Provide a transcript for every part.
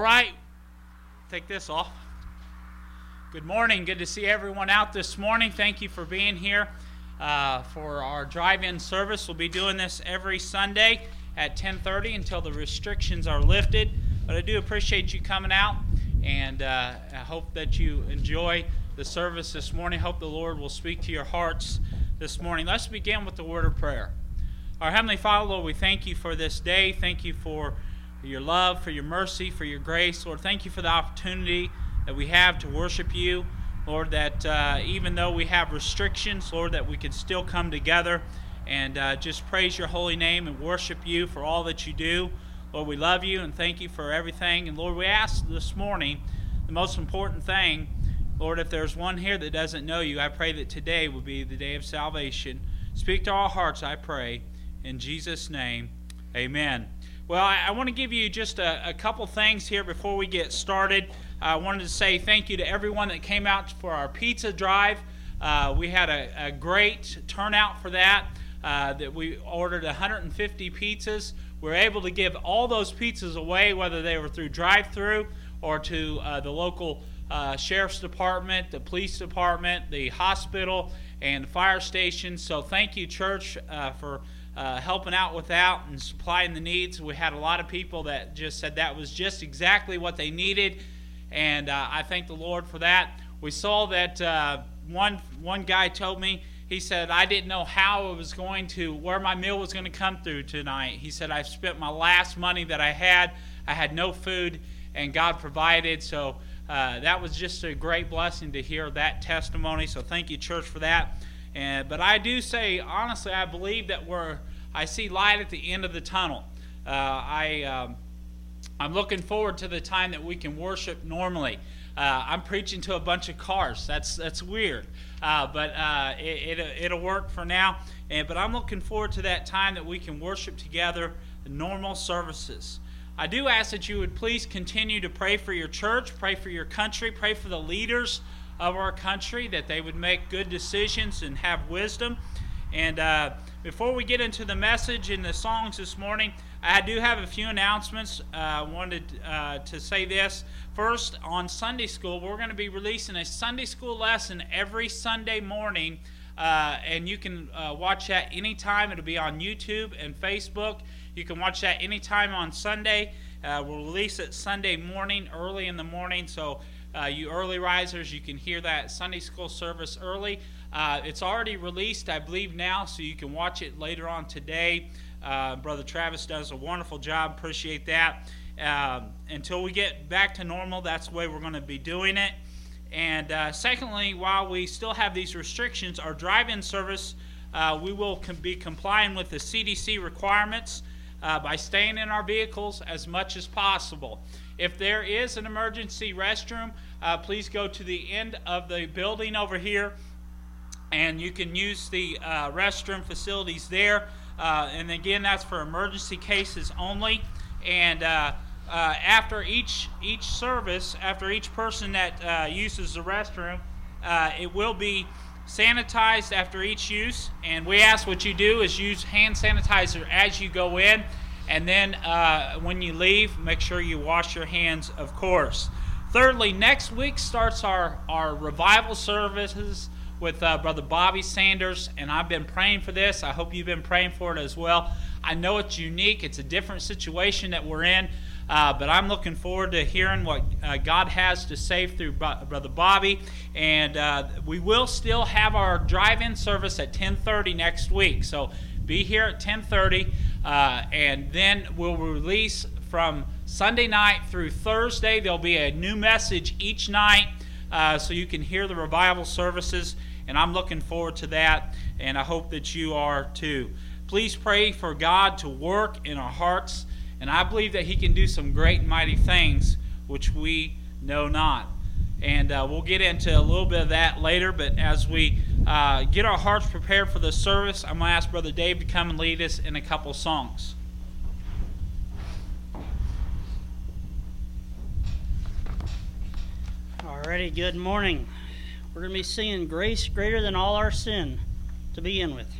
All right, take this off. Good morning. Good to see everyone out this morning. Thank you for being here uh, for our drive-in service. We'll be doing this every Sunday at 10:30 until the restrictions are lifted. But I do appreciate you coming out, and uh, I hope that you enjoy the service this morning. Hope the Lord will speak to your hearts this morning. Let's begin with the word of prayer. Our Heavenly Father, Lord, we thank you for this day. Thank you for for your love, for your mercy, for your grace. Lord, thank you for the opportunity that we have to worship you. Lord, that uh, even though we have restrictions, Lord, that we can still come together and uh, just praise your holy name and worship you for all that you do. Lord, we love you and thank you for everything. And Lord, we ask this morning the most important thing, Lord, if there's one here that doesn't know you, I pray that today will be the day of salvation. Speak to our hearts, I pray. In Jesus' name, amen. Well, I, I want to give you just a, a, couple things here before we get started. I wanted to say thank you to everyone that came out for our pizza drive. Uh, we had a, a, great turnout for that. Uh, that we ordered 150 pizzas. We are able to give all those pizzas away, whether they were through drive-through or to uh, the local uh, sheriff's department, the police department, the hospital, and the fire station. So thank you, church, uh, for uh, helping out with that and supplying the needs. We had a lot of people that just said that was just exactly what they needed, and uh, I thank the Lord for that. We saw that uh, one one guy told me he said I didn't know how it was going to where my meal was going to come through tonight. He said I've spent my last money that I had. I had no food, and God provided. So. Uh, that was just a great blessing to hear that testimony. So thank you, church, for that. And, but I do say, honestly, I believe that we're, I see light at the end of the tunnel. Uh, I, um, I'm looking forward to the time that we can worship normally. Uh, I'm preaching to a bunch of cars. That's that's weird, uh, but uh, it, it, will work for now. And but I'm looking forward to that time that we can worship together, normal services. I do ask that you would please continue to pray for your church, pray for your country, pray for the leaders of our country, that they would make good decisions and have wisdom. And uh, before we get into the message and the songs this morning, I do have a few announcements. I uh, wanted uh, to say this. First, on Sunday school, we're going to be releasing a Sunday school lesson every Sunday morning. Uh, and you can uh, watch that anytime. It'll be on YouTube and Facebook. You can watch that anytime on Sunday. Uh, we'll release it Sunday morning, early in the morning. So uh, you early risers, you can hear that Sunday school service early. Uh, it's already released, I believe, now, so you can watch it later on today. Uh, Brother Travis does a wonderful job. Appreciate that. Um, until we get back to normal, that's the way we're going to be doing it. And uh, secondly, while we still have these restrictions, our drive in service, uh, we will com- be complying with the CDC requirements uh, by staying in our vehicles as much as possible. If there is an emergency restroom, uh, please go to the end of the building over here and you can use the uh, restroom facilities there. Uh, and again, that's for emergency cases only. And uh, uh, after each each service, after each person that uh, uses the restroom, it will be sanitized after each use. And we ask what you do is use hand sanitizer as you go in. And then uh, when you leave, make sure you wash your hands, of course. Thirdly, next week starts our, our revival services with uh, Brother Bobby Sanders, and I've been praying for this. I hope you've been praying for it as well. I know it's unique, it's a different situation that we're in, uh, but I'm looking forward to hearing what uh, God has to say through Brother Bobby. And uh, we will still have our drive-in service at 10:30 next week. So be here at 10:30, uh, and then we'll release from Sunday night through Thursday. There'll be a new message each night, uh, so you can hear the revival services. And I'm looking forward to that, and I hope that you are too. Please pray for God to work in our hearts, and I believe that He can do some great and mighty things which we know not. And uh, we'll get into a little bit of that later. But as we uh, get our hearts prepared for the service, I'm going to ask Brother Dave to come and lead us in a couple songs. Alrighty, good morning. We're going to be singing Grace Greater Than All Our Sin to begin with.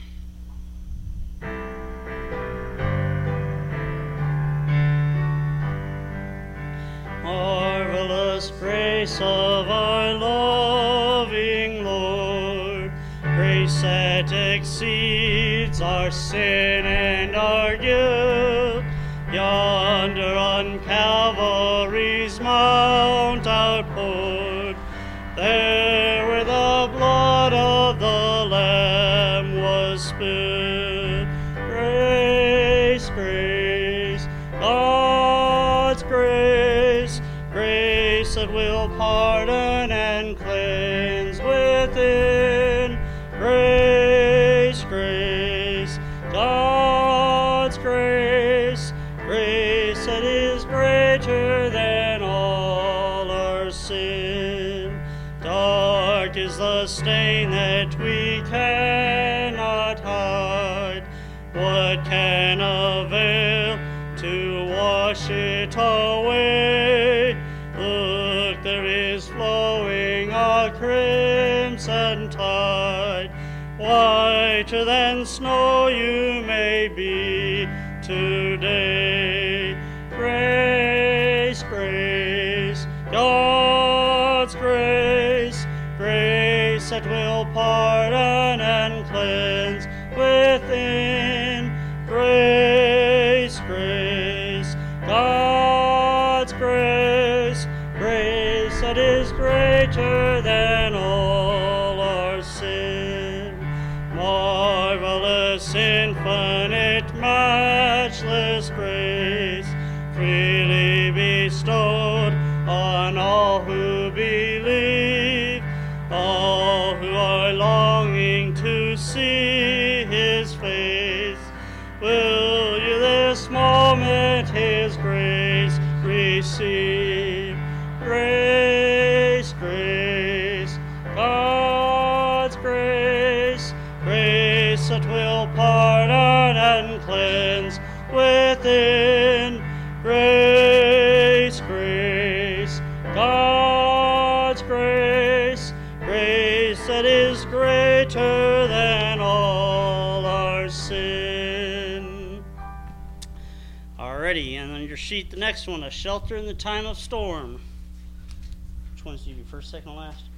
Grace, grace of our loving Lord, grace that exceeds our sin and our guilt. Yonder on Calvary's is greater than all our sin. Dark is the stain that we cannot hide. What can avail to wash it away? Look, there is flowing a crimson tide. Whiter than snow grace, that will pardon and cleanse within. Grace, grace, God's grace, grace that is greater than all our sin. Alrighty, and on your sheet, the next one, a shelter in the time of storm. Which one's do you do, first, second, last?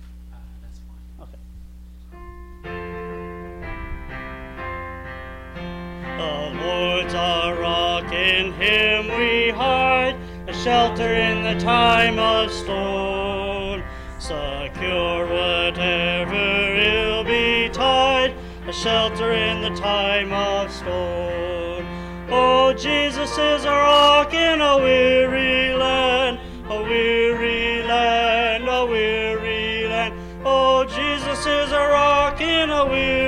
Lord's our rock, in Him we hide, a shelter in the time of storm. Secure whatever ill betide, a shelter in the time of storm. Oh, Jesus is a rock in a weary land, a weary land, a weary land. Oh, Jesus is a rock in a weary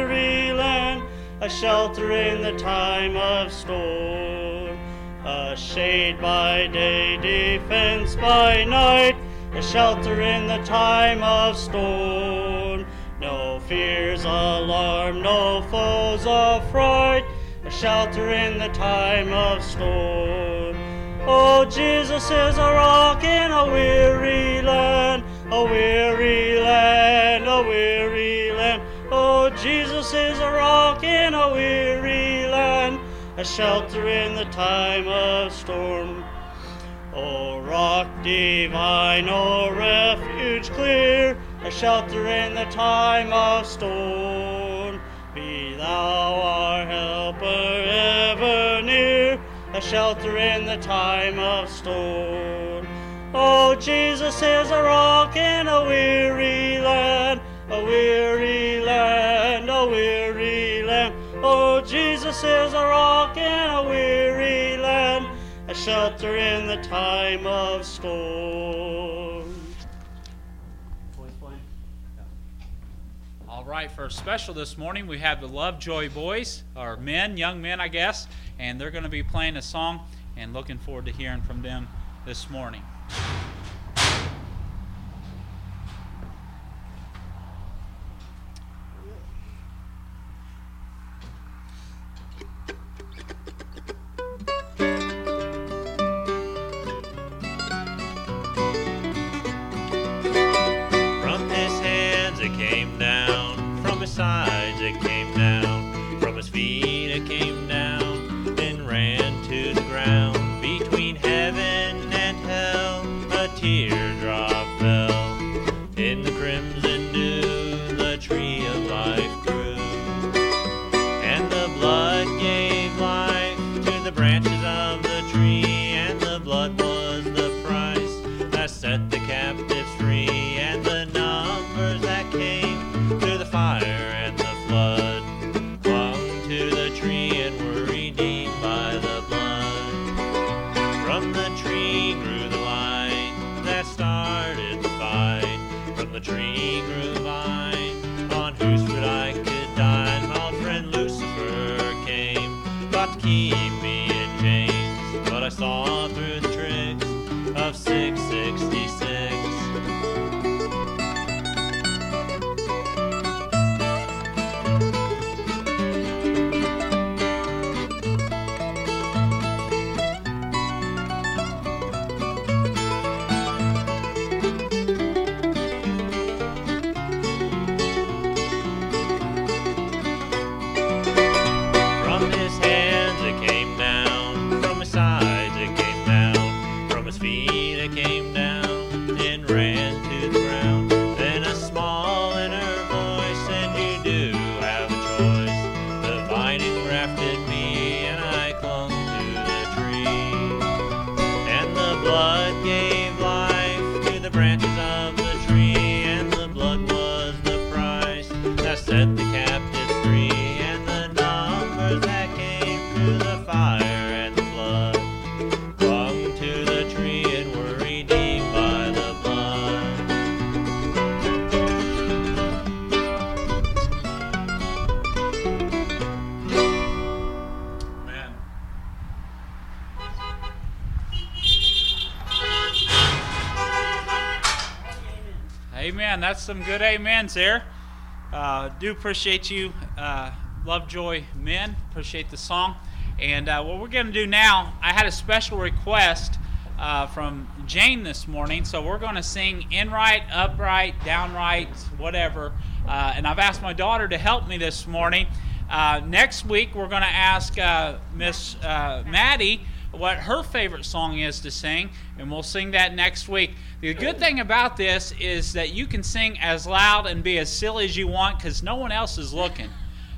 a shelter in the time of storm. A shade by day, defense by night, a shelter in the time of storm. No fears, alarm, no foes of fright, a shelter in the time of storm. Oh, Jesus is a rock in a weary land, a shelter in the time of storm. O rock divine, O refuge clear, a shelter in the time of storm. Be thou our helper ever near, a shelter in the time of storm. Oh, Jesus is a rock in a weary land, a weary land, a weary land. Oh, Jesus is a rock in a weary land, a shelter in the time of storm. All right, for a special this morning, we have the Lovejoy Boys, or men, young men, I guess, and they're going to be playing a song and looking forward to hearing from them this morning. To some good amens there. Uh, do appreciate you, uh, Lovejoy men. Appreciate the song. And uh, what we're going to do now, I had a special request uh, from Jane this morning, so we're going to sing in right, upright, downright, whatever. Uh, and I've asked my daughter to help me this morning. Uh, next week, we're going to ask Miss Maddie what her favorite song is to sing, and we'll sing that next week. The good thing about this is that you can sing as loud and be as silly as you want because no one else is looking.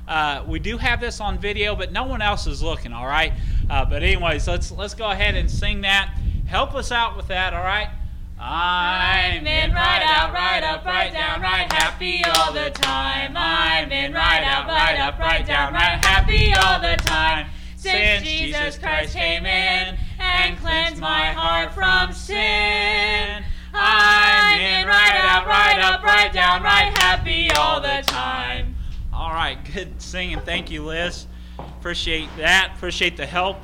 Uh, we do have this on video, but no one else is looking. All right. Uh, but anyways, let's let's go ahead and sing that. Help us out with that. All right. I'm in right out, right up, right down, right happy all the time. I'm in right out, right up, right down, right happy all the time. Since Jesus Christ came in and cleansed my heart from sin. I'm in right out, right up, right down, right happy all the time. All right, good singing. Thank you, Liz. Appreciate that. Appreciate the help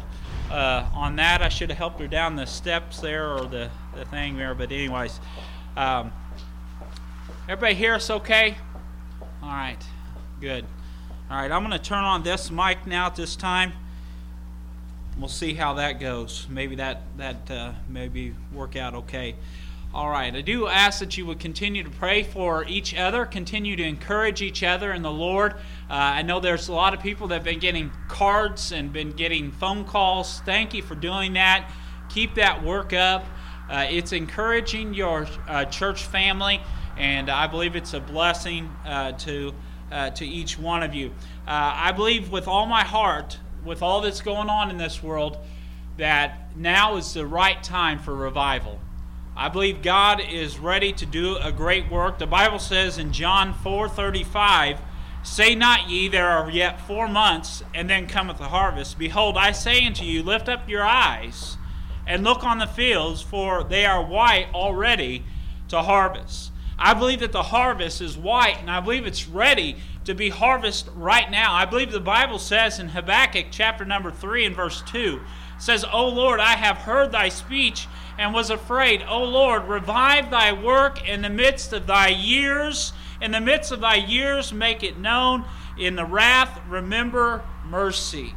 uh, on that. I should have helped her down the steps there or the, the thing there. But, anyways, um, everybody hear us okay? All right, good. All right, I'm going to turn on this mic now at this time. We'll see how that goes. Maybe that that uh, maybe work out okay. All right. I do ask that you would continue to pray for each other, continue to encourage each other in the Lord. Uh, I know there's a lot of people that have been getting cards and been getting phone calls. Thank you for doing that. Keep that work up. Uh, it's encouraging your uh, church family, and I believe it's a blessing uh, to uh, to each one of you. I believe with all my heart, with all that's going on in this world, that now is the right time for revival. I believe God is ready to do a great work. The Bible says in John 4:35, "Say not ye, there are yet four months, and then cometh the harvest. Behold, I say unto you, lift up your eyes and look on the fields, for they are white already to harvest." I believe that the harvest is white, and I believe it's ready to be harvested right now. I believe the Bible says in Habakkuk chapter number 3 and verse 2, says, O Lord, I have heard thy speech and was afraid. O Lord, revive thy work in the midst of thy years. In the midst of thy years, make it known. In the wrath, remember mercy.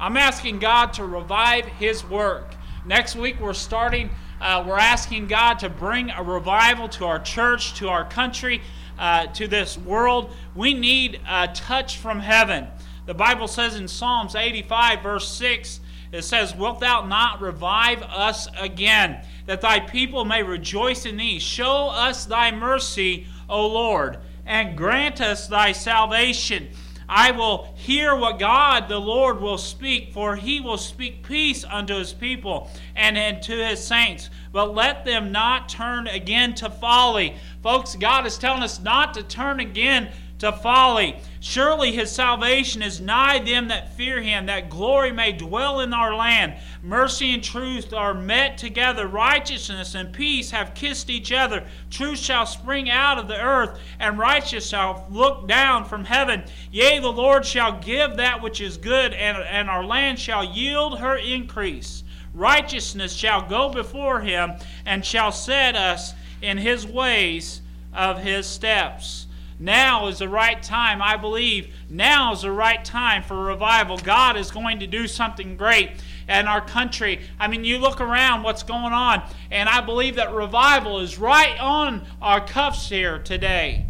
I'm asking God to revive his work. Next week, we're starting, uh, we're asking God to bring a revival to our church, to our country, uh, to this world. We need a touch from heaven. The Bible says in Psalms 85, verse 6, it says, Wilt thou not revive us again, that thy people may rejoice in thee? Show us thy mercy, O Lord, and grant us thy salvation. I will hear what God the Lord will speak, for he will speak peace unto his people and unto his saints. But let them not turn again to folly. Folks, God is telling us not to turn again to folly. Surely his salvation is nigh them that fear him, that glory may dwell in our land. Mercy and truth are met together. Righteousness and peace have kissed each other. Truth shall spring out of the earth, and righteousness shall look down from heaven. Yea, the Lord shall give that which is good, and, and our land shall yield her increase. Righteousness shall go before him, and shall set us in his ways of his steps. Now is the right time, I believe. Now is the right time for revival. God is going to do something great in our country. I mean, you look around what's going on, and I believe that revival is right on our cuffs here today.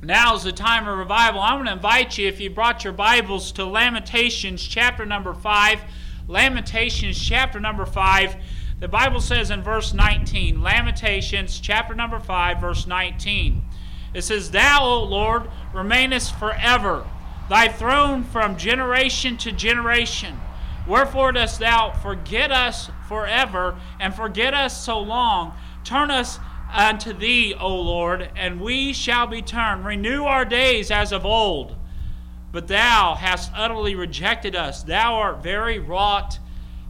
Now is the time of revival. I'm going to invite you, if you brought your Bibles, to Lamentations chapter number 5. Lamentations chapter number 5. The Bible says in verse 19, Lamentations chapter number 5, verse 19. It says, Thou, O Lord, remainest forever, thy throne from generation to generation. Wherefore dost thou forget us forever, and forget us so long? Turn us unto thee, O Lord, and we shall be turned. Renew our days as of old. But thou hast utterly rejected us. Thou art very wrought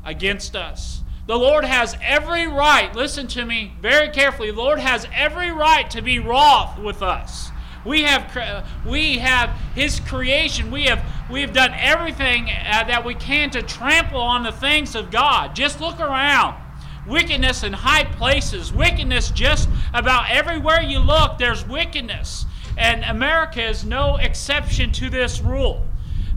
against us. The Lord has every right, listen to me very carefully. The Lord has every right to be wroth with us. We have, we have His creation. We have, we have done everything uh, that we can to trample on the things of God. Just look around. Wickedness in high places, wickedness just about everywhere you look, there's wickedness. And America is no exception to this rule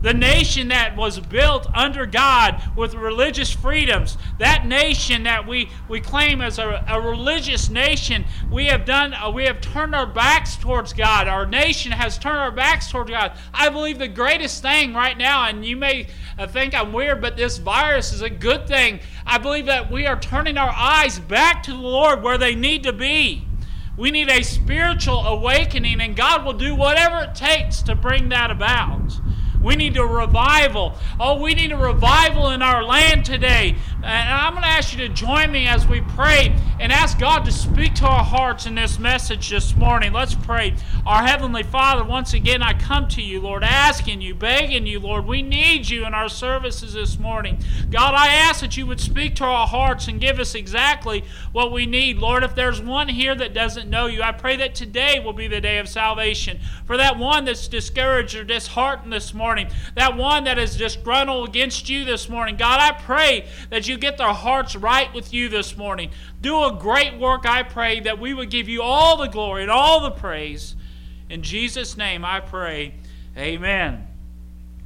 the nation that was built under God with religious freedoms, that nation that we, we claim as a, a religious nation, we have done uh, we have turned our backs towards God. Our nation has turned our backs towards God. I believe the greatest thing right now, and you may uh, think I'm weird, but this virus is a good thing. I believe that we are turning our eyes back to the Lord where they need to be. We need a spiritual awakening, and God will do whatever it takes to bring that about. We need a revival. Oh, we need a revival in our land today. And I'm going to ask you to join me as we pray and ask God to speak to our hearts in this message this morning. Let's pray. Our Heavenly Father, once again, I come to you, Lord, asking you, begging you, Lord, we need you in our services this morning. God, I ask that you would speak to our hearts and give us exactly what we need. Lord, if there's one here that doesn't know you, I pray that today will be the day of salvation. For that one that's discouraged or disheartened this morning, that one that is disgruntled against you this morning, God, I pray that you you get their hearts right with you this morning. Do a great work, I pray, that we would give you all the glory and all the praise. In Jesus' name I pray. Amen.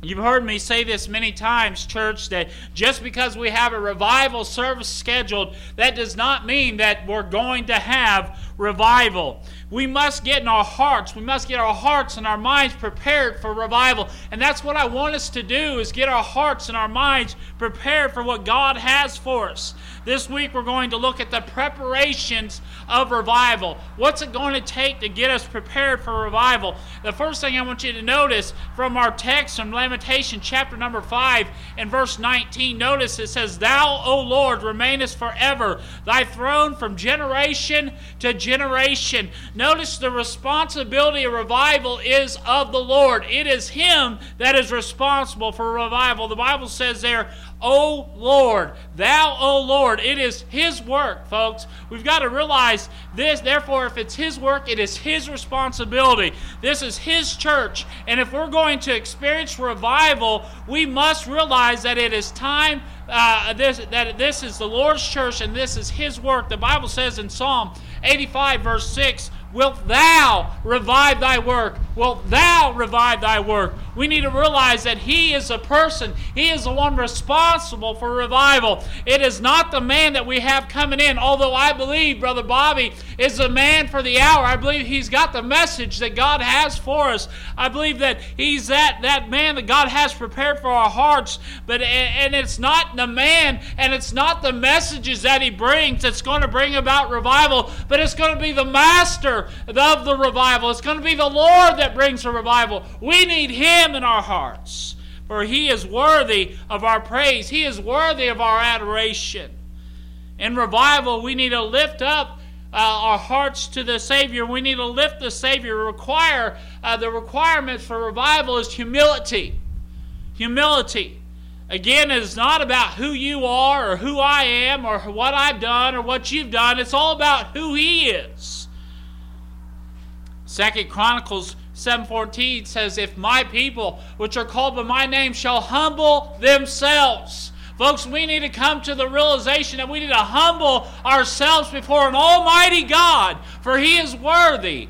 You've heard me say this many times, church, that just because we have a revival service scheduled, that does not mean that we're going to have revival. We must get in our hearts, we must get our hearts and our minds prepared for revival. And that's what I want us to do is get our hearts and our minds prepared for what God has for us. This week we're going to look at the preparations of revival. What's it going to take to get us prepared for revival? The first thing I want you to notice from our text from Lamentation chapter number 5 and verse 19, notice it says, Thou, O Lord, remainest forever, thy throne from generation to generation. Notice the responsibility of revival is of the Lord. It is Him that is responsible for revival. The Bible says there, O Lord, thou, O Lord. It is His work, folks. We've got to realize this. Therefore, if it's His work, it is His responsibility. This is His church. And if we're going to experience revival, we must realize that it is time. Uh, this, that this is the Lord's church and this is His work. The Bible says in Psalm 85, verse 6, Wilt thou revive thy work? Wilt thou revive thy work? We need to realize that He is a person. He is the one responsible for revival. It is not the man that we have coming in, although I believe Brother Bobby is the man for the hour. I believe he's got the message that God has for us. I believe that he's that, that man that God has prepared for our hearts. But and it's not the man and it's not the messages that he brings that's going to bring about revival, but it's going to be the master of the revival. It's going to be the Lord that brings the revival. We need him in our hearts. For he is worthy of our praise. He is worthy of our adoration. In revival, we need to lift up uh, our hearts to the Savior. We need to lift the Savior. Require uh, the requirements for revival is humility. Humility. Again, it is not about who you are or who I am or what I've done or what you've done. It's all about who He is. Second Chronicles 7:14 says, "If my people, which are called by my name, shall humble themselves." Folks, we need to come to the realization that we need to humble ourselves before an almighty God, for he is worthy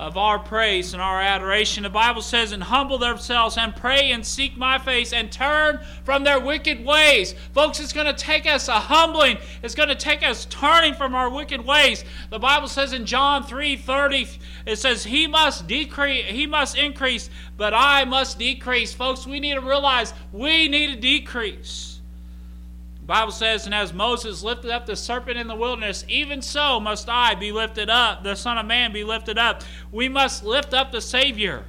of our praise and our adoration. The Bible says, and humble themselves and pray and seek my face and turn from their wicked ways. Folks, it's going to take us a humbling. It's going to take us turning from our wicked ways. The Bible says in John 3 30, it says, He must decrease, He must increase, but I must decrease. Folks, we need to realize we need to decrease. Bible says, And as Moses lifted up the serpent in the wilderness, even so must I be lifted up, the Son of Man be lifted up. We must lift up the Savior.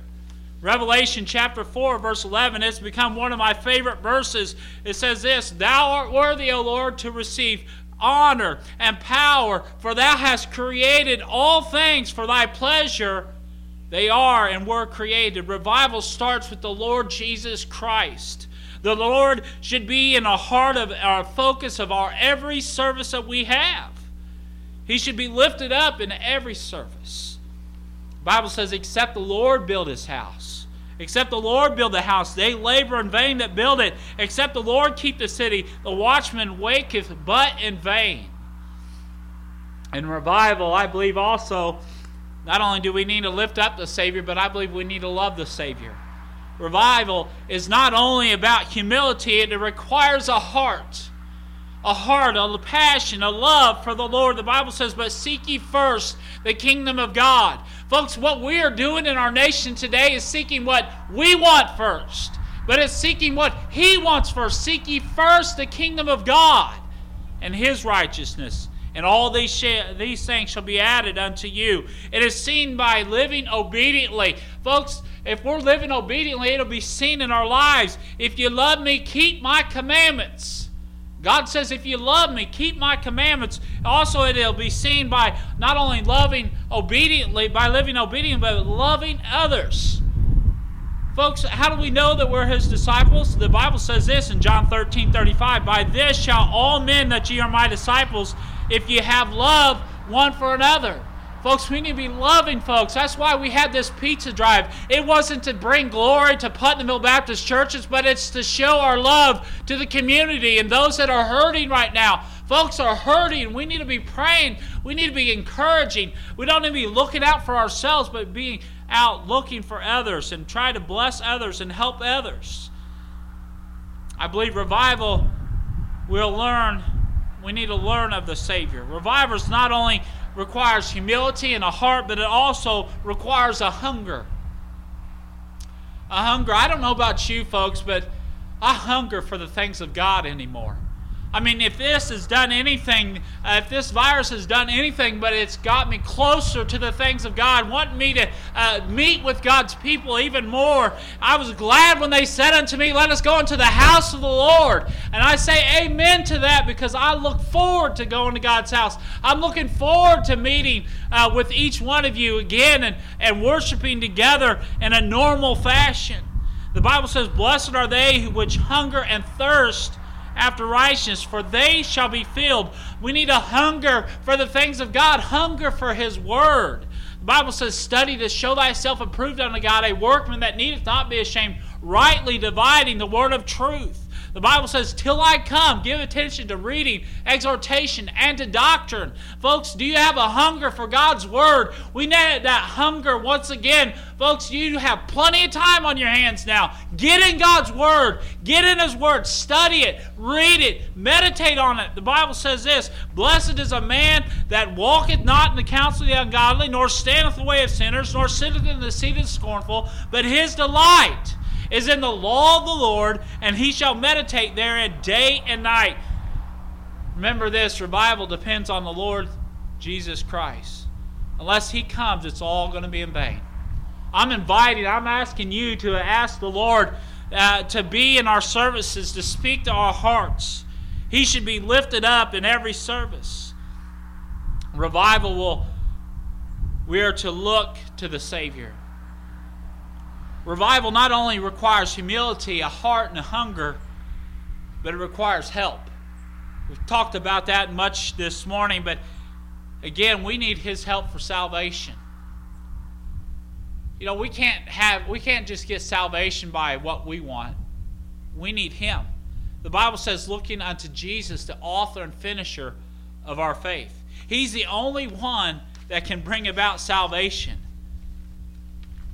Revelation chapter 4, verse 11, it's become one of my favorite verses. It says this Thou art worthy, O Lord, to receive honor and power, for thou hast created all things for thy pleasure. They are and were created. Revival starts with the Lord Jesus Christ. The Lord should be in the heart of our focus of our every service that we have. He should be lifted up in every service. The Bible says, except the Lord build his house. Except the Lord build the house, they labor in vain that build it. Except the Lord keep the city, the watchman waketh but in vain. In revival, I believe also, not only do we need to lift up the Savior, but I believe we need to love the Savior revival is not only about humility, it requires a heart. A heart, a passion, a love for the Lord. The Bible says, But seek ye first the kingdom of God. Folks, what we are doing in our nation today is seeking what we want first, but it's seeking what He wants first. Seek ye first the kingdom of God and His righteousness, and all these, sh- these things shall be added unto you. It is seen by living obediently. Folks, if we're living obediently, it'll be seen in our lives. If you love me, keep my commandments. God says, if you love me, keep my commandments. Also, it'll be seen by not only loving obediently, by living obediently, but loving others. Folks, how do we know that we're his disciples? The Bible says this in John 13 35 By this shall all men that ye are my disciples, if ye have love one for another. Folks, we need to be loving folks. That's why we had this pizza drive. It wasn't to bring glory to Putnamville Baptist churches, but it's to show our love to the community and those that are hurting right now. Folks are hurting. We need to be praying. We need to be encouraging. We don't need to be looking out for ourselves, but being out looking for others and try to bless others and help others. I believe revival will learn, we need to learn of the Savior. Revival is not only requires humility and a heart, but it also requires a hunger. A hunger. I don't know about you folks, but I hunger for the things of God anymore. I mean, if this has done anything, uh, if this virus has done anything, but it's got me closer to the things of God, wanting me to uh, meet with God's people even more. I was glad when they said unto me, Let us go into the house of the Lord. And I say amen to that because I look forward to going to God's house. I'm looking forward to meeting uh, with each one of you again and, and worshiping together in a normal fashion. The Bible says, Blessed are they which hunger and thirst after righteousness, for they shall be filled. We need a hunger for the things of God, hunger for His Word. The Bible says, Study to show thyself approved unto God, a workman that needeth not be ashamed, rightly dividing the Word of truth. The Bible says, Till I come, give attention to reading, exhortation, and to doctrine. Folks, do you have a hunger for God's Word? We need that hunger once again. Folks, you have plenty of time on your hands now. Get in God's Word, get in His Word, study it, read it, meditate on it. The Bible says this Blessed is a man that walketh not in the counsel of the ungodly, nor standeth in the way of sinners, nor sitteth in the seat of the scornful, but his delight is in the law of the Lord, and he shall meditate therein day and night. Remember this revival depends on the Lord Jesus Christ. Unless he comes, it's all going to be in vain. I'm inviting, I'm asking you to ask the Lord uh, to be in our services, to speak to our hearts. He should be lifted up in every service. Revival will, we are to look to the Savior. Revival not only requires humility, a heart, and a hunger, but it requires help. We've talked about that much this morning, but again, we need His help for salvation. You know, we can't have we can't just get salvation by what we want. We need Him. The Bible says, looking unto Jesus, the author and finisher of our faith. He's the only one that can bring about salvation.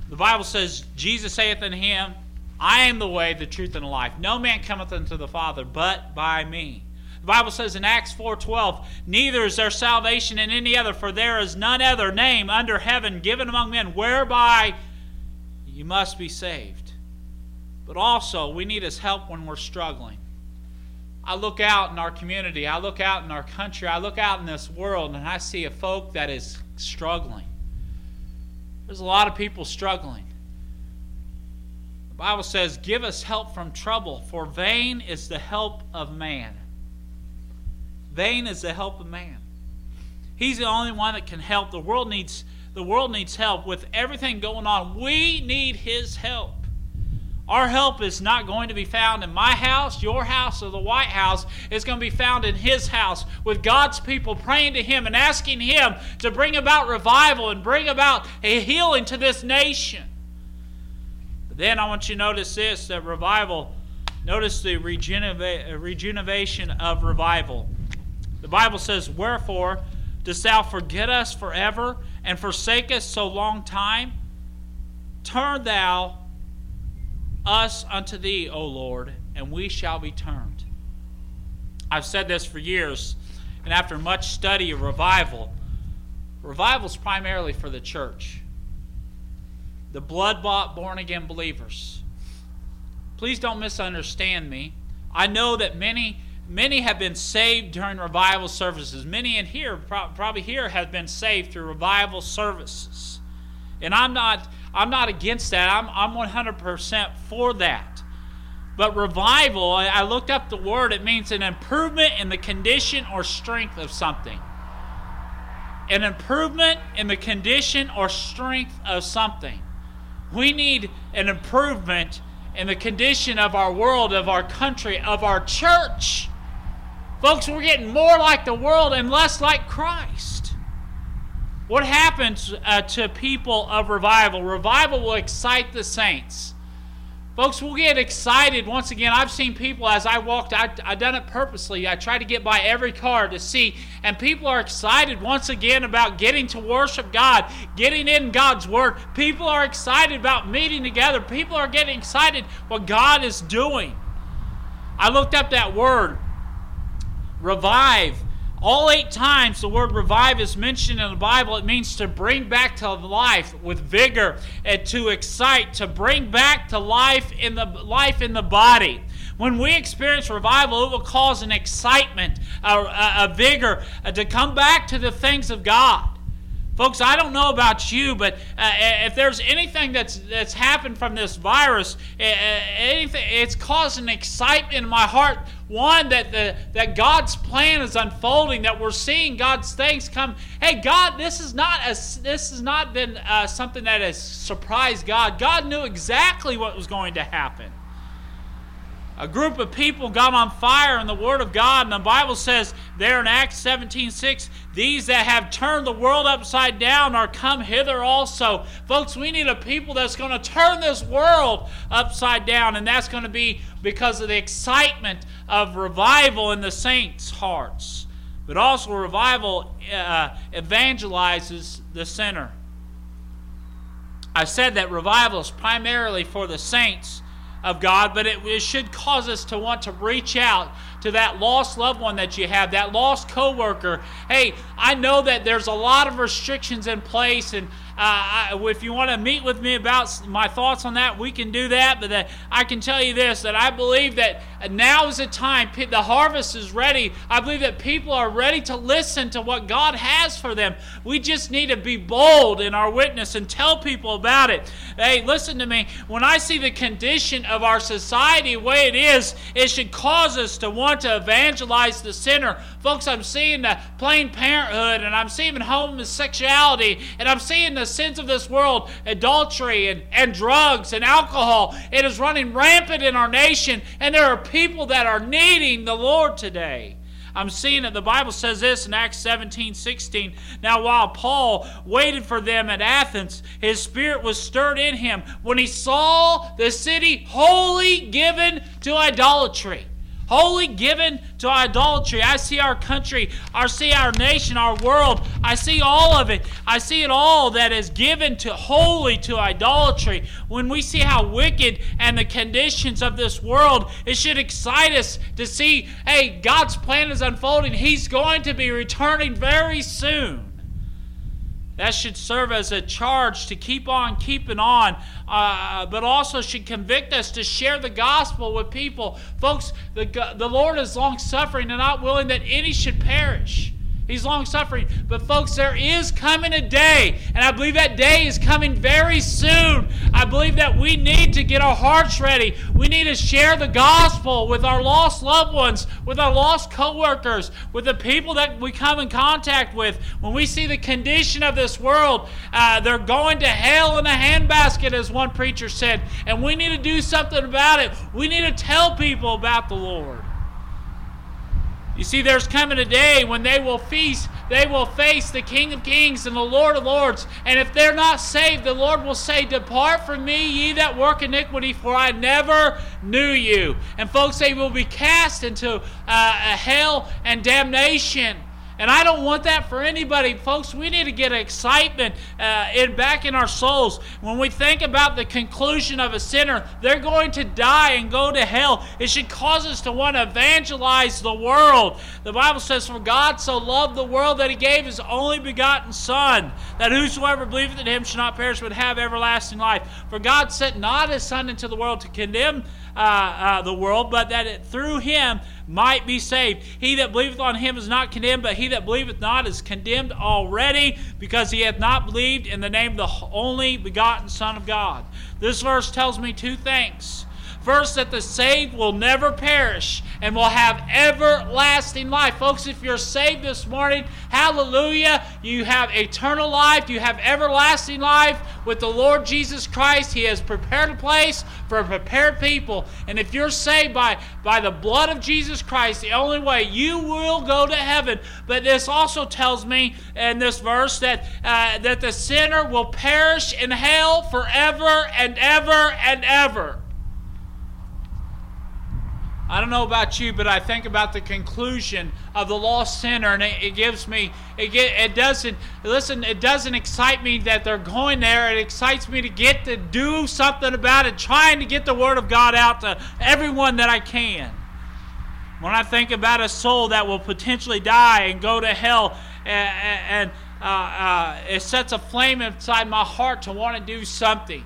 The Bible says, Jesus saith unto him, I am the way, the truth, and the life. No man cometh unto the Father but by me. The Bible says in Acts 4:12, Neither is there salvation in any other, for there is none other name under heaven given among men whereby you must be saved. But also, we need his help when we're struggling. I look out in our community, I look out in our country, I look out in this world, and I see a folk that is struggling. There's a lot of people struggling. The Bible says, Give us help from trouble, for vain is the help of man. Vain is the help of man. He's the only one that can help. The world needs the world needs help with everything going on. We need his help. Our help is not going to be found in my house, your house, or the White House. It's going to be found in His house with God's people praying to Him and asking Him to bring about revival and bring about a healing to this nation. But then I want you to notice this that revival, notice the regeneva- regeneration of revival. The Bible says, Wherefore dost thou forget us forever and forsake us so long time? Turn thou us unto thee, O Lord, and we shall be turned. I've said this for years, and after much study of revival, revival is primarily for the church, the blood bought, born again believers. Please don't misunderstand me. I know that many many have been saved during revival services. Many in here, probably here, have been saved through revival services. And I'm not I'm not against that. I'm, I'm 100% for that. But revival, I looked up the word, it means an improvement in the condition or strength of something. An improvement in the condition or strength of something. We need an improvement in the condition of our world, of our country, of our church. Folks, we're getting more like the world and less like Christ. What happens uh, to people of revival? Revival will excite the saints. Folks, we'll get excited. Once again, I've seen people as I walked, I, I done it purposely. I try to get by every car to see, and people are excited once again about getting to worship God, getting in God's Word. People are excited about meeting together. People are getting excited what God is doing. I looked up that word, revive. All eight times the word revive is mentioned in the Bible, it means to bring back to life with vigor and to excite, to bring back to life in the life in the body. When we experience revival, it will cause an excitement, a, a, a vigor, a, to come back to the things of God. Folks, I don't know about you, but uh, if there's anything that's that's happened from this virus, anything, it's caused an excitement in my heart. One that the that God's plan is unfolding, that we're seeing God's things come. Hey, God, this is not a, this has not been uh, something that has surprised God. God knew exactly what was going to happen a group of people got on fire in the Word of God, and the Bible says there in Acts 17 6, these that have turned the world upside down are come hither also. Folks, we need a people that's going to turn this world upside down, and that's going to be because of the excitement of revival in the saints' hearts. But also, revival uh, evangelizes the sinner. I said that revival is primarily for the saints of God, but it, it, should cause us to want to reach out to that lost loved one that you have, that lost coworker. Hey, I know that there's a lot of restrictions in place, and I, if you want to meet with me about my thoughts on that, we can do that. But that I can tell you this that I believe that now is the time. The harvest is ready. I believe that people are ready to listen to what God has for them. We just need to be bold in our witness and tell people about it. Hey, listen to me. When I see the condition of our society the way it is, it should cause us to want to evangelize the sinner. Folks, I'm seeing the Planned Parenthood and I'm seeing homosexuality and I'm seeing the sins of this world, adultery and, and drugs and alcohol. It is running rampant in our nation, and there are people that are needing the Lord today. I'm seeing it. The Bible says this in Acts 17 16. Now, while Paul waited for them at Athens, his spirit was stirred in him when he saw the city wholly given to idolatry wholly given to idolatry. I see our country, I see our nation, our world. I see all of it. I see it all that is given to wholly to idolatry. When we see how wicked and the conditions of this world, it should excite us to see, hey, God's plan is unfolding. He's going to be returning very soon. That should serve as a charge to keep on keeping on, uh, but also should convict us to share the gospel with people. Folks, the, the Lord is long suffering and not willing that any should perish. He's long suffering. But, folks, there is coming a day, and I believe that day is coming very soon. I believe that we need to get our hearts ready. We need to share the gospel with our lost loved ones, with our lost coworkers, with the people that we come in contact with. When we see the condition of this world, uh, they're going to hell in a handbasket, as one preacher said. And we need to do something about it. We need to tell people about the Lord. You see, there's coming a day when they will feast, they will face the King of Kings and the Lord of Lords. And if they're not saved, the Lord will say, Depart from me, ye that work iniquity, for I never knew you. And folks, they will be cast into uh, hell and damnation. And I don't want that for anybody. Folks, we need to get excitement uh, in, back in our souls. When we think about the conclusion of a sinner, they're going to die and go to hell. It should cause us to want to evangelize the world. The Bible says, For God so loved the world that he gave his only begotten Son, that whosoever believeth in him should not perish but have everlasting life. For God sent not his Son into the world to condemn uh, uh, the world, but that it, through him might be saved. He that believeth on him is not condemned, but he that believeth not is condemned already, because he hath not believed in the name of the only begotten Son of God. This verse tells me two things. First, that the saved will never perish and will have everlasting life. Folks, if you're saved this morning, hallelujah, you have eternal life, you have everlasting life with the Lord Jesus Christ. He has prepared a place for a prepared people. And if you're saved by, by the blood of Jesus Christ, the only way you will go to heaven. But this also tells me in this verse that, uh, that the sinner will perish in hell forever and ever and ever. I don't know about you, but I think about the conclusion of the lost sinner, and it, it gives me it, get, it doesn't listen. It doesn't excite me that they're going there. It excites me to get to do something about it, trying to get the word of God out to everyone that I can. When I think about a soul that will potentially die and go to hell, and, and uh, uh, it sets a flame inside my heart to want to do something.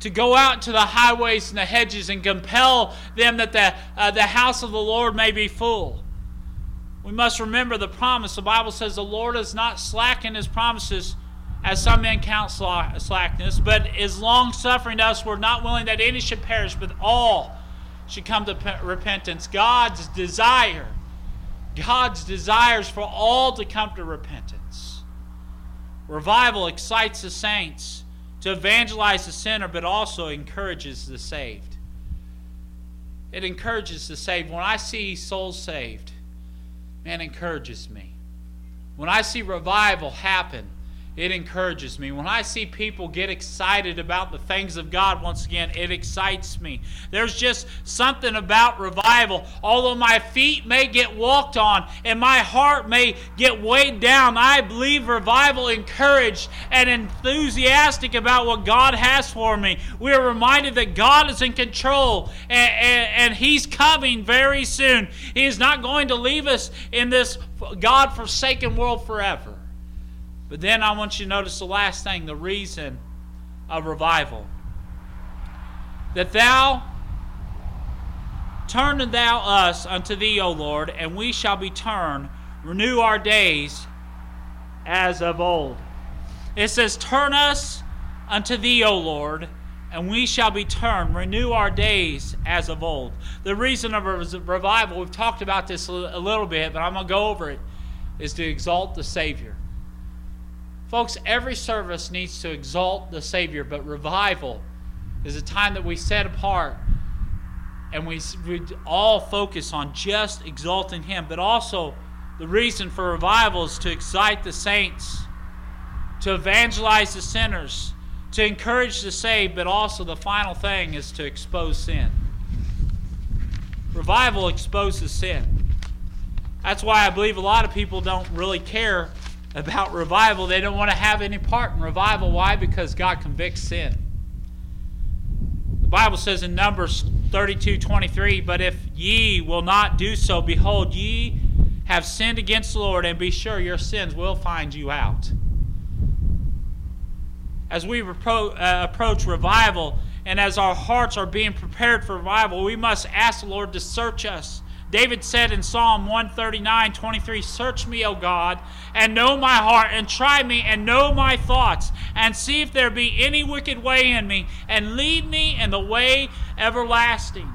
To go out to the highways and the hedges and compel them that the, uh, the house of the Lord may be full. We must remember the promise. The Bible says the Lord is not slack in his promises, as some men count slackness, but is long suffering to us. We're not willing that any should perish, but all should come to repentance. God's desire, God's desires for all to come to repentance. Revival excites the saints to evangelize the sinner, but also encourages the saved. It encourages the saved. When I see souls saved, man, encourages me. When I see revival happen, it encourages me. When I see people get excited about the things of God once again, it excites me. There's just something about revival. Although my feet may get walked on and my heart may get weighed down, I believe revival encouraged and enthusiastic about what God has for me. We are reminded that God is in control and, and, and He's coming very soon. He is not going to leave us in this God forsaken world forever. But then I want you to notice the last thing the reason of revival. That thou turn thou us unto thee, O Lord, and we shall be turned, renew our days as of old. It says, Turn us unto thee, O Lord, and we shall be turned, renew our days as of old. The reason of revival, we've talked about this a little bit, but I'm going to go over it, is to exalt the Savior. Folks, every service needs to exalt the Savior, but revival is a time that we set apart and we, we all focus on just exalting Him. But also, the reason for revival is to excite the saints, to evangelize the sinners, to encourage the saved, but also the final thing is to expose sin. Revival exposes sin. That's why I believe a lot of people don't really care about revival. They don't want to have any part in revival. Why? Because God convicts sin. The Bible says in Numbers 32 23, But if ye will not do so, behold, ye have sinned against the Lord, and be sure your sins will find you out. As we uh, approach revival and as our hearts are being prepared for revival, we must ask the Lord to search us. David said in Psalm 139 23, Search me, O God, and know my heart, and try me, and know my thoughts, and see if there be any wicked way in me, and lead me in the way everlasting.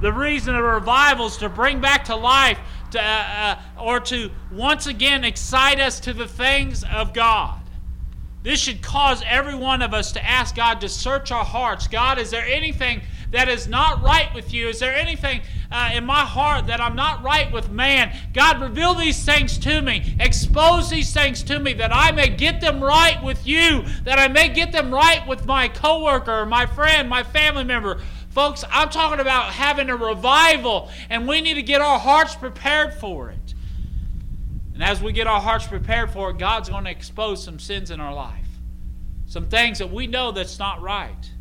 The reason of revival is to bring back to life to, uh, uh, or to once again excite us to the things of God. This should cause every one of us to ask God to search our hearts. God, is there anything that is not right with you? Is there anything uh, in my heart that I'm not right with man? God, reveal these things to me. Expose these things to me that I may get them right with you, that I may get them right with my coworker, my friend, my family member. Folks, I'm talking about having a revival, and we need to get our hearts prepared for it. And as we get our hearts prepared for it, God's going to expose some sins in our life. Some things that we know that's not right.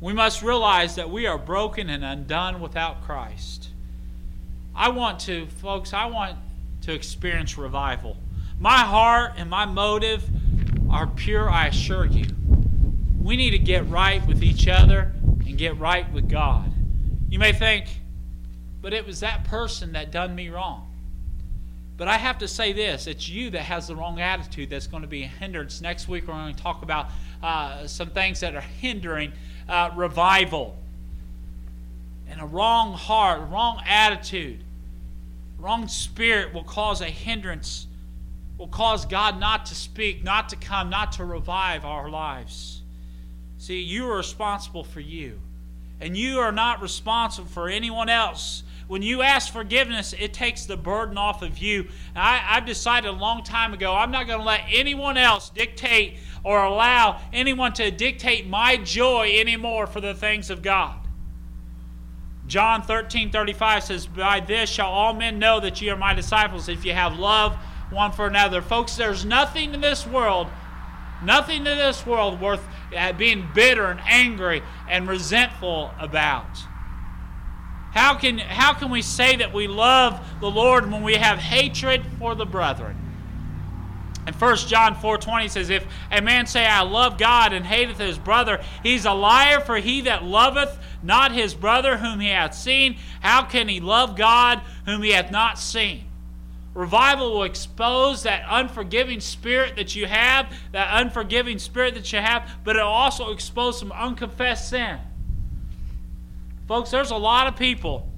We must realize that we are broken and undone without Christ. I want to, folks, I want to experience revival. My heart and my motive are pure, I assure you. We need to get right with each other and get right with God. You may think, but it was that person that done me wrong. But I have to say this it's you that has the wrong attitude that's going to be a hindrance. Next week, we're going to talk about uh, some things that are hindering uh, revival. And a wrong heart, wrong attitude, wrong spirit will cause a hindrance, will cause God not to speak, not to come, not to revive our lives. See, you are responsible for you. And you are not responsible for anyone else when you ask forgiveness, it takes the burden off of you. I, have decided a long time ago I'm not going to let anyone else dictate or allow anyone to dictate my joy anymore for the things of God. John 13 35 says, By this shall all men know that ye are my disciples, if you have love one for another. Folks, there's nothing in this world, nothing in this world worth uh, being bitter and angry and resentful about. How can, how can we say that we love the Lord when we have hatred for the brethren? And 1 John 4:20 says, If a man say, I love God and hateth his brother, he's a liar, for he that loveth not his brother whom he hath seen, how can he love God whom he hath not seen? Revival will expose that unforgiving spirit that you have, that unforgiving spirit that you have, but it'll also expose some unconfessed sin. Folks, there's a lot of people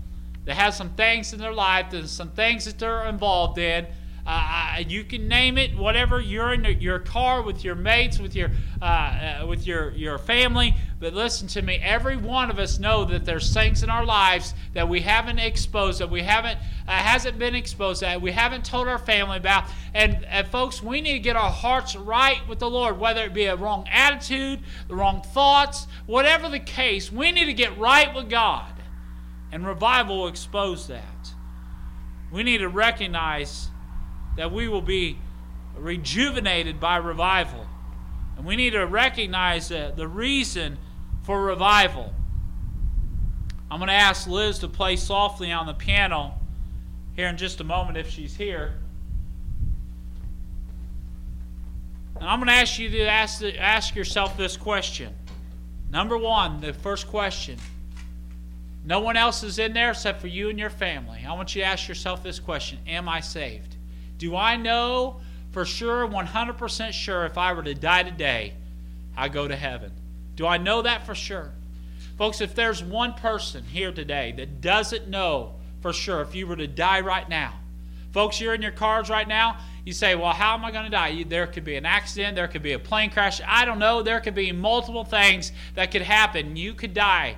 that have some things in their life, and some things that they're involved in. Uh, you can name it, whatever. You're in your car with your mates, with your uh, uh, with your your family. But listen to me. Every one of us know that there's things in our lives that we haven't exposed, that we haven't uh, hasn't been exposed, that we haven't told our family about. And, and folks, we need to get our hearts right with the Lord, whether it be a wrong attitude, the wrong thoughts, whatever the case. We need to get right with God, and revival will expose that. We need to recognize that we will be rejuvenated by revival. And we need to recognize the reason for revival. I'm going to ask Liz to play softly on the piano here in just a moment if she's here. And I'm going to ask you to ask, ask yourself this question. Number one, the first question. No one else is in there except for you and your family. I want you to ask yourself this question Am I saved? Do I know for sure, 100% sure, if I were to die today, I go to heaven? Do I know that for sure? Folks, if there's one person here today that doesn't know for sure if you were to die right now, folks, you're in your cars right now, you say, Well, how am I going to die? There could be an accident, there could be a plane crash. I don't know. There could be multiple things that could happen. You could die.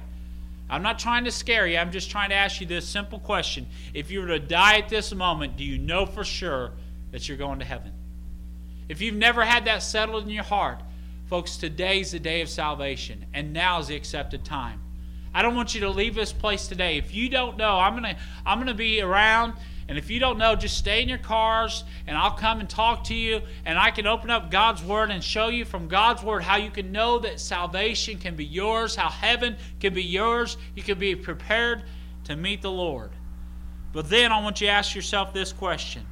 I'm not trying to scare you. I'm just trying to ask you this simple question. If you were to die at this moment, do you know for sure that you're going to heaven? If you've never had that settled in your heart, folks, today's the day of salvation, and now is the accepted time. I don't want you to leave this place today. If you don't know, I'm gonna I'm gonna be around and if you don't know, just stay in your cars and I'll come and talk to you and I can open up God's Word and show you from God's Word how you can know that salvation can be yours, how heaven can be yours. You can be prepared to meet the Lord. But then I want you to ask yourself this question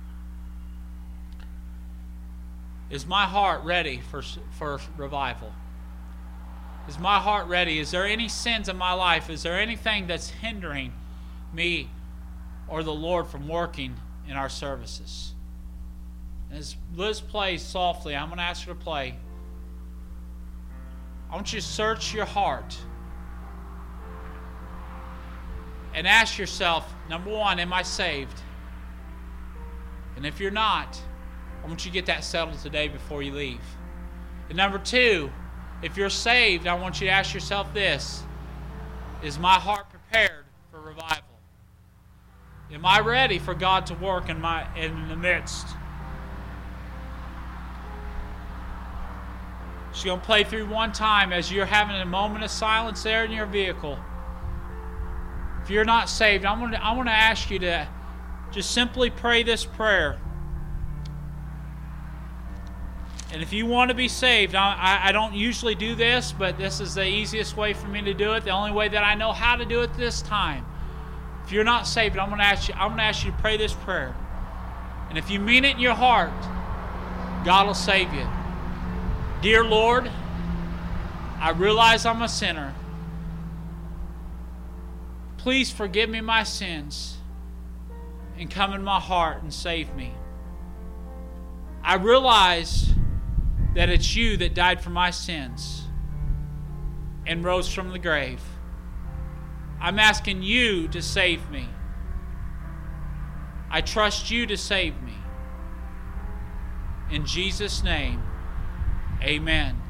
Is my heart ready for, for revival? Is my heart ready? Is there any sins in my life? Is there anything that's hindering me or the Lord from working in our services? As Liz plays softly, I'm going to ask her to play. I want you to search your heart and ask yourself number one, am I saved? And if you're not, I want you to get that settled today before you leave. And number two, if you're saved, I want you to ask yourself this Is my heart? Am I ready for God to work in, my, in the midst? She's going to play through one time as you're having a moment of silence there in your vehicle. If you're not saved, I want to, I want to ask you to just simply pray this prayer. And if you want to be saved, I, I don't usually do this, but this is the easiest way for me to do it. The only way that I know how to do it this time. If you're not saved, I'm going to ask you. I'm going to ask you to pray this prayer. And if you mean it in your heart, God will save you. Dear Lord, I realize I'm a sinner. Please forgive me my sins and come in my heart and save me. I realize that it's you that died for my sins and rose from the grave. I'm asking you to save me. I trust you to save me. In Jesus' name, amen.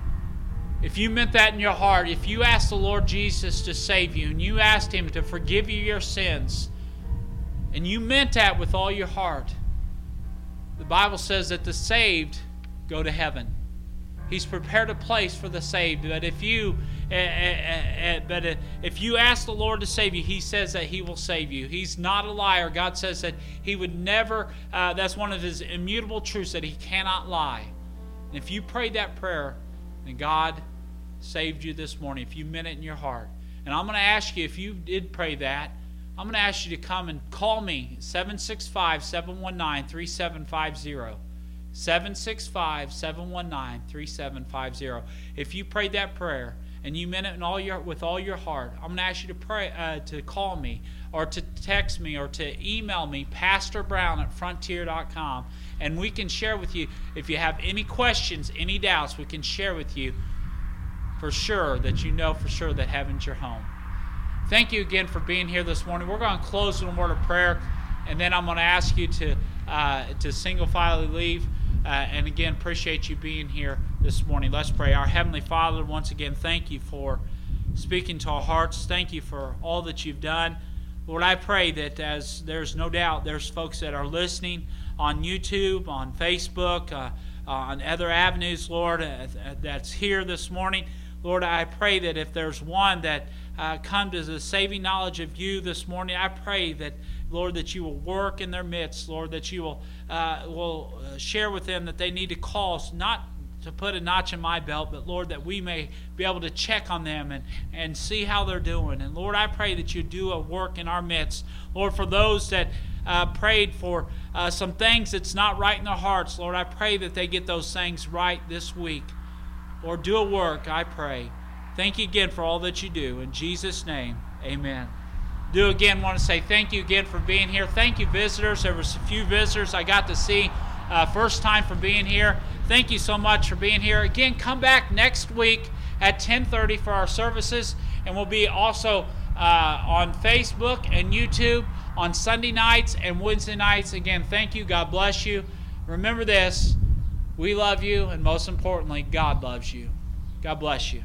If you meant that in your heart, if you asked the Lord Jesus to save you and you asked Him to forgive you your sins, and you meant that with all your heart, the Bible says that the saved go to heaven. He's prepared a place for the saved. But if you, but if you ask the Lord to save you, He says that He will save you. He's not a liar. God says that He would never. Uh, that's one of His immutable truths that He cannot lie. And if you prayed that prayer, then God saved you this morning, if you meant it in your heart. And I'm going to ask you, if you did pray that, I'm going to ask you to come and call me, 765 719 3750. 765 719 3750. If you prayed that prayer and you meant it all your, with all your heart, I'm going to ask you to pray uh, to call me or to text me or to email me, Pastor Brown at frontier.com, and we can share with you. If you have any questions, any doubts, we can share with you for sure that you know for sure that heaven's your home. Thank you again for being here this morning. We're going to close with a word of prayer, and then I'm going to ask you to uh, to single file leave. Uh, and again, appreciate you being here this morning. Let's pray. Our Heavenly Father, once again, thank you for speaking to our hearts. Thank you for all that you've done. Lord, I pray that as there's no doubt there's folks that are listening on YouTube, on Facebook, uh, uh on other avenues, Lord, uh, that's here this morning. Lord, I pray that if there's one that uh, come to the saving knowledge of you this morning, I pray that, Lord, that you will work in their midst, Lord, that you will, uh, will uh, share with them that they need to call, us not to put a notch in my belt, but Lord, that we may be able to check on them and, and see how they're doing. And Lord, I pray that you do a work in our midst. Lord, for those that uh, prayed for uh, some things that's not right in their hearts, Lord, I pray that they get those things right this week or do a work, I pray. Thank you again for all that you do. In Jesus' name, amen. Do again want to say thank you again for being here. Thank you, visitors. There was a few visitors I got to see uh, first time for being here. Thank you so much for being here. Again, come back next week at 10:30 for our services, and we'll be also uh, on Facebook and YouTube on Sunday nights and Wednesday nights. Again, thank you. God bless you. Remember this. We love you, and most importantly, God loves you. God bless you.